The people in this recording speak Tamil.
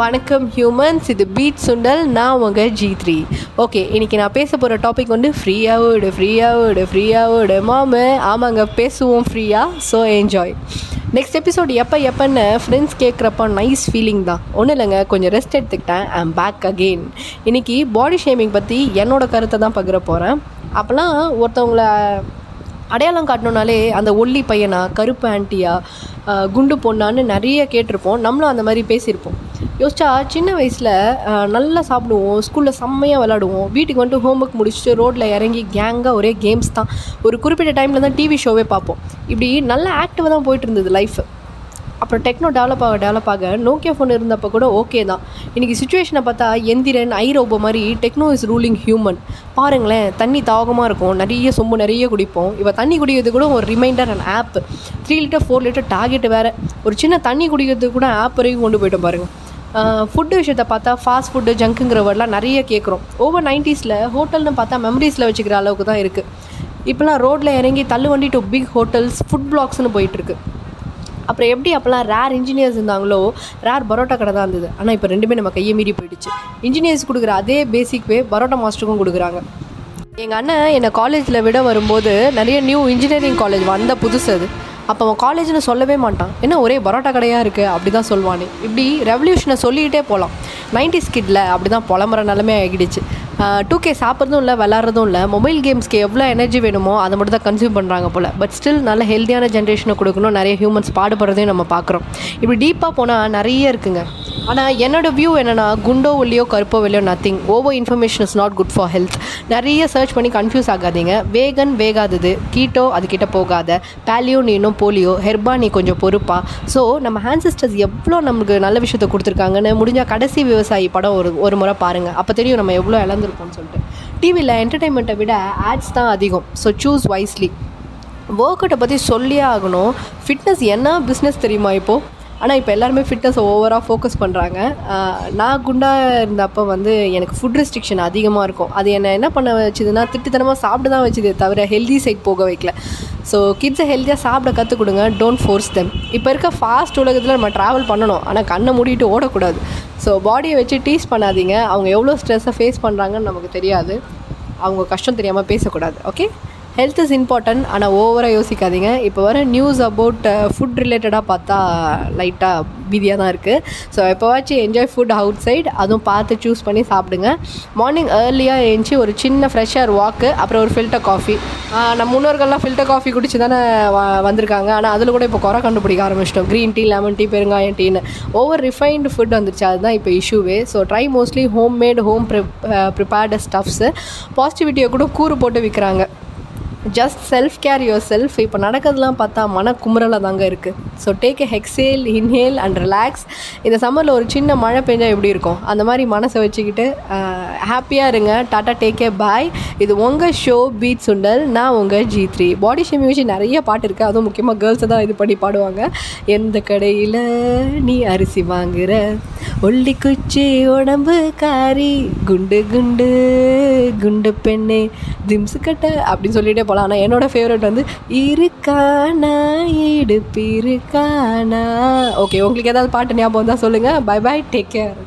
வணக்கம் ஹியூமன்ஸ் இது பீட் சுண்டல் நான் உங்கள் ஜி த்ரீ ஓகே இன்றைக்கி நான் பேச போகிற டாபிக் வந்து ஃப்ரீயாக விடு ஃப்ரீயாக விடு ஃப்ரீயாக விடு. மாமு ஆமாங்க பேசுவோம் ஃப்ரீயாக ஸோ என்ஜாய் நெக்ஸ்ட் எபிசோட் எப்போ எப்போன்னு ஃப்ரெண்ட்ஸ் கேட்குறப்ப நைஸ் ஃபீலிங் தான். ஒன்றும் இல்லைங்க கொஞ்சம் ரெஸ்ட் எடுத்துக்கிட்டேன். ஐம் பேக் அகெயின் இன்றைக்கி பாடி ஷேமிங் பற்றி என்னோட கருத்தை தான் பகிர போகிறேன் அப்போலாம் ஒருத்தவங்கள அடையாளம் காட்டணுனாலே அந்த ஒல்லி பையனா கருப்பு ஆண்டியா குண்டு பொண்ணான்னு நிறைய கேட்டிருப்போம். நம்மளும் அந்த மாதிரி பேசியிருப்போம். யோசிச்சா சின்ன வயசில் நல்லா சாப்பிடுவோம் ஸ்கூலில் செம்மையாக விளாடுவோம் வீட்டுக்கு வந்துட்டு ஹோம்ஒர்க் முடிச்சுட்டு ரோட்டில் இறங்கி கேங்காக ஒரே கேம்ஸ் தான். ஒரு குறிப்பிட்ட டைமில் தான் டிவி ஷோவே பார்ப்போம். இப்படி நல்ல ஆக்டிவாக தான் போயிட்டு இருந்தது லைஃப் அப்புறம் டெக்னோ டெவலப் ஆக டெவலப் ஆக நோக்கியா ஃபோன் இருந்தப்போ கூட ஓகே தான். இன்றைக்கி சுச்சுவேஷனை பார்த்தா எந்திரன் ஐரோபோ மாதிரி டெக்னோ இஸ் ரூலிங் ஹியூமன் பாருங்களேன் தண்ணி தாகமாக இருக்கும். நிறைய சொம்பு நிறைய குடிப்போம். இப்போ தண்ணி குடிக்கிறது கூட ஒரு reminder and app three litre four litre target வேறு. ஒரு சின்ன தண்ணி குடிக்கிறதுக்கு கூட ஆப் வரைக்கும் கொண்டு போயிட்டோம் பாருங்கள் ஃபுட்டு விஷயத்தை பார்த்தா ஃபாஸ்ட் ஃபுட்டு ஜங்க்குங்கிற வேர்டெலாம் நிறைய கேட்குறோம் ஓவர் நைன்ட்டீஸில் ஹோட்டல்னு பார்த்தா மெமரிஸில் வச்சுக்கிற அளவுக்கு தான் இருக்குது இப்போலாம் ரோட்டில் இறங்கி தள்ளுவண்டி டு பிக் ஹோட்டல்ஸ் ஃபுட் பிளாக்ஸ்னு போயிட்டுருக்கு. அப்புறம் எப்படி அப்போல்லாம் ரேர் இன்ஜினியர்ஸ் இருந்தாங்களோ ரேர் பரோட்டா கடை தான் இருந்தது. ஆனால் இப்போ ரெண்டுமே நம்ம கையை மீறி போயிடுச்சு. இன்ஜினியர்ஸ் கொடுக்குற அதே பேசிக் வே பரோட்டா மாஸ்டருக்கும் கொடுக்குறாங்க. எங்கள் அண்ணன் என்னை காலேஜில் விட வரும்போது நிறைய நியூ இன்ஜினியரிங் காலேஜ் வந்த புதுசு அது. அப்போ அவன் காலேஜ்னு சொல்லவே மாட்டான். என்ன ஒரே பரோட்டா கடையாக இருக்குது அப்படி தான் சொல்லுவானே இப்படி ரெவல்யூஷனை சொல்லிக்கிட்டே போகலாம் நைன்டி ஸ்கிட்டில் அப்படி தான் புலம்புற நிலமே ஆகிடுச்சு டூ கே சாப்பிட்றதும் இல்லை விளாட்றதும் இல்லை மொபைல் கேம்ஸ்க்கு எவ்வளோ எனர்ஜி வேணுமோ அதை மட்டும் தான் கன்சியூம் பண்ணுறாங்க போல். பட் ஸ்டில் நல்ல ஹெல்த்தியான ஜென்ரேஷனை கொடுக்கணும். நிறைய ஹியூமன்ஸ் பாடுபடுறதையும் நம்ம பார்க்குறோம். இப்படி டீப்பாக போனால் நிறைய இருக்குங்க. ஆனால் என்னோடய வியூ என்னென்னா குண்டோ ஒல்லியோ கருப்போ வெள்ளையோ nothing over information is not good for health நிறைய சர்ச் பண்ணி கன்ஃபியூஸ் ஆகாதீங்க. வேகன் வேகாதது. கீட்டோ அதுக்கிட்ட போகாத. பேலியோ நீ இன்னும் போலியோ. ஹெர்பா நீ கொஞ்சம் பொறுப்பா. ஸோ நம்ம ஹேன்சிஸ்டர்ஸ் எவ்வளோ நமக்கு நல்ல விஷயத்த கொடுத்துருக்காங்கன்னு முடிஞ்சால் கடைசி விவசாயி படம் ஒரு ஒரு முறை பாருங்கள் அப்போ தெரியும் நம்ம எவ்வளோ இழந்திருக்கோம்னு சொல்லிட்டு. டிவியில் என்டர்டெயின்மெண்ட்டை விட ஆட்ஸ் தான் அதிகம். ஸோ சூஸ் வைஸ்லி ஒர்க் அவுட்டை பற்றி சொல்லியே ஆகணும். ஃபிட்னஸ் என்ன பிஸ்னஸ் தெரியுமா இப்போது ஆனால் இப்போ எல்லாருமே ஃபிட்னஸை ஓவராக ஃபோக்கஸ் பண்ணுறாங்க நான் குண்டாக இருந்தப்போ வந்து எனக்கு ஃபுட் ரெஸ்ட்ரிக்ஷன் அதிகமாக இருக்கும். அது என்னை என்ன பண்ண வச்சுதுன்னா திட்டுத்தனமாக சாப்பிட்டு தான் வச்சுது தவிர ஹெல்தி சைட் போக வைக்கல. ஸோ கிட்ஸை ஹெல்த்தியாக சாப்பிட கற்றுக் கொடுங்க. டோன்ட் ஃபோர்ஸ் தெம் இப்போ இருக்க ஃபாஸ்ட் உலகத்தில் நம்ம ட்ராவல் பண்ணணும். ஆனால் கண்ணை மூடிட்டு ஓடக்கூடாது. ஸோ பாடியை வச்சு டீஸ் பண்ணாதீங்க. அவங்க எவ்வளோ ஸ்ட்ரெஸ்ஸை ஃபேஸ் பண்ணுறாங்கன்னு நமக்கு தெரியாது. அவங்க கஷ்டம் தெரியாமல் பேசக்கூடாது. ஓகே ஹெல்த் இஸ் இம்பார்ட்டன்ட் ஆனால் ஓவராக யோசிக்காதீங்க. இப்போ வர நியூஸ் அபவுட் ஃபுட் ரிலேட்டடாக பார்த்தா லைட்டாக பீதியாக தான் இருக்குது ஸோ எப்போவாச்சும் என்ஜாய் ஃபுட் அவுட் சைட் அதுவும் பார்த்து சூஸ் பண்ணி சாப்பிடுங்க. மார்னிங் ஏர்லியாக எழுந்துச்சி ஒரு சின்ன ஃப்ரெஷ்ஷாக வாக்கு அப்புறம் ஒரு ஃபில்டர் காஃபி நம்ம முன்னோர்கள்லாம் ஃபில்டர் காஃபி குடிச்சு தானே வந்திருக்காங்க. ஆனால் அதில் கூட இப்போ குறை கண்டுபிடிக்க ஆரம்பிச்சிட்டோம். க்ரீன் டீ லெமன் டீ பெருங்காயம் டீன்னு ஓவர் ரிஃபைன்டு ஃபுட் வந்துருச்சு. அதுதான் இப்போ இஷ்யூவே so try mostly home made home pre prepared stuffs பாசிட்டிவிட்டியை கூட கூறு போட்டு விற்கிறாங்க just self care your self இப்போ நடக்கிறதுலாம் பார்த்தா மன குமுறலாக தாங்க இருக்குது so take a exhale inhale and relax இந்த சம்மரில் ஒரு சின்ன மழை பெஞ்சால் எப்படி இருக்கும்? அந்த மாதிரி மனசை வச்சுக்கிட்டு ஹாப்பியாக இருங்க. டாட்டா டேக் ஏ பாய் இது உங்கள் ஷோ பீட் சுண்டல் நான் உங்கள் ஜி த்ரீ பாடி ஷேமி வச்சு நிறைய பாட்டு இருக்குது அதுவும் முக்கியமாக கேர்ள்ஸை தான் இது பண்ணி பாடுவாங்க. எந்த கடையில் நீ அரிசி வாங்குற? ஒல்லி குச்சி உடம்பு காரி. குண்டு குண்டு குண்டு பெண்ணே. திம்ஸு கட்ட அப்படின்னு சொல்லிட்டே போகலாம் ஆனால் என்னோடய ஃபேவரட் வந்து இருக்கானா இடுப்பு இருக்கானா ஓகே உங்களுக்கு ஏதாவது பாட்டு ஞாபகம் தான் சொல்லுங்கள் பை பை டேக் கேர்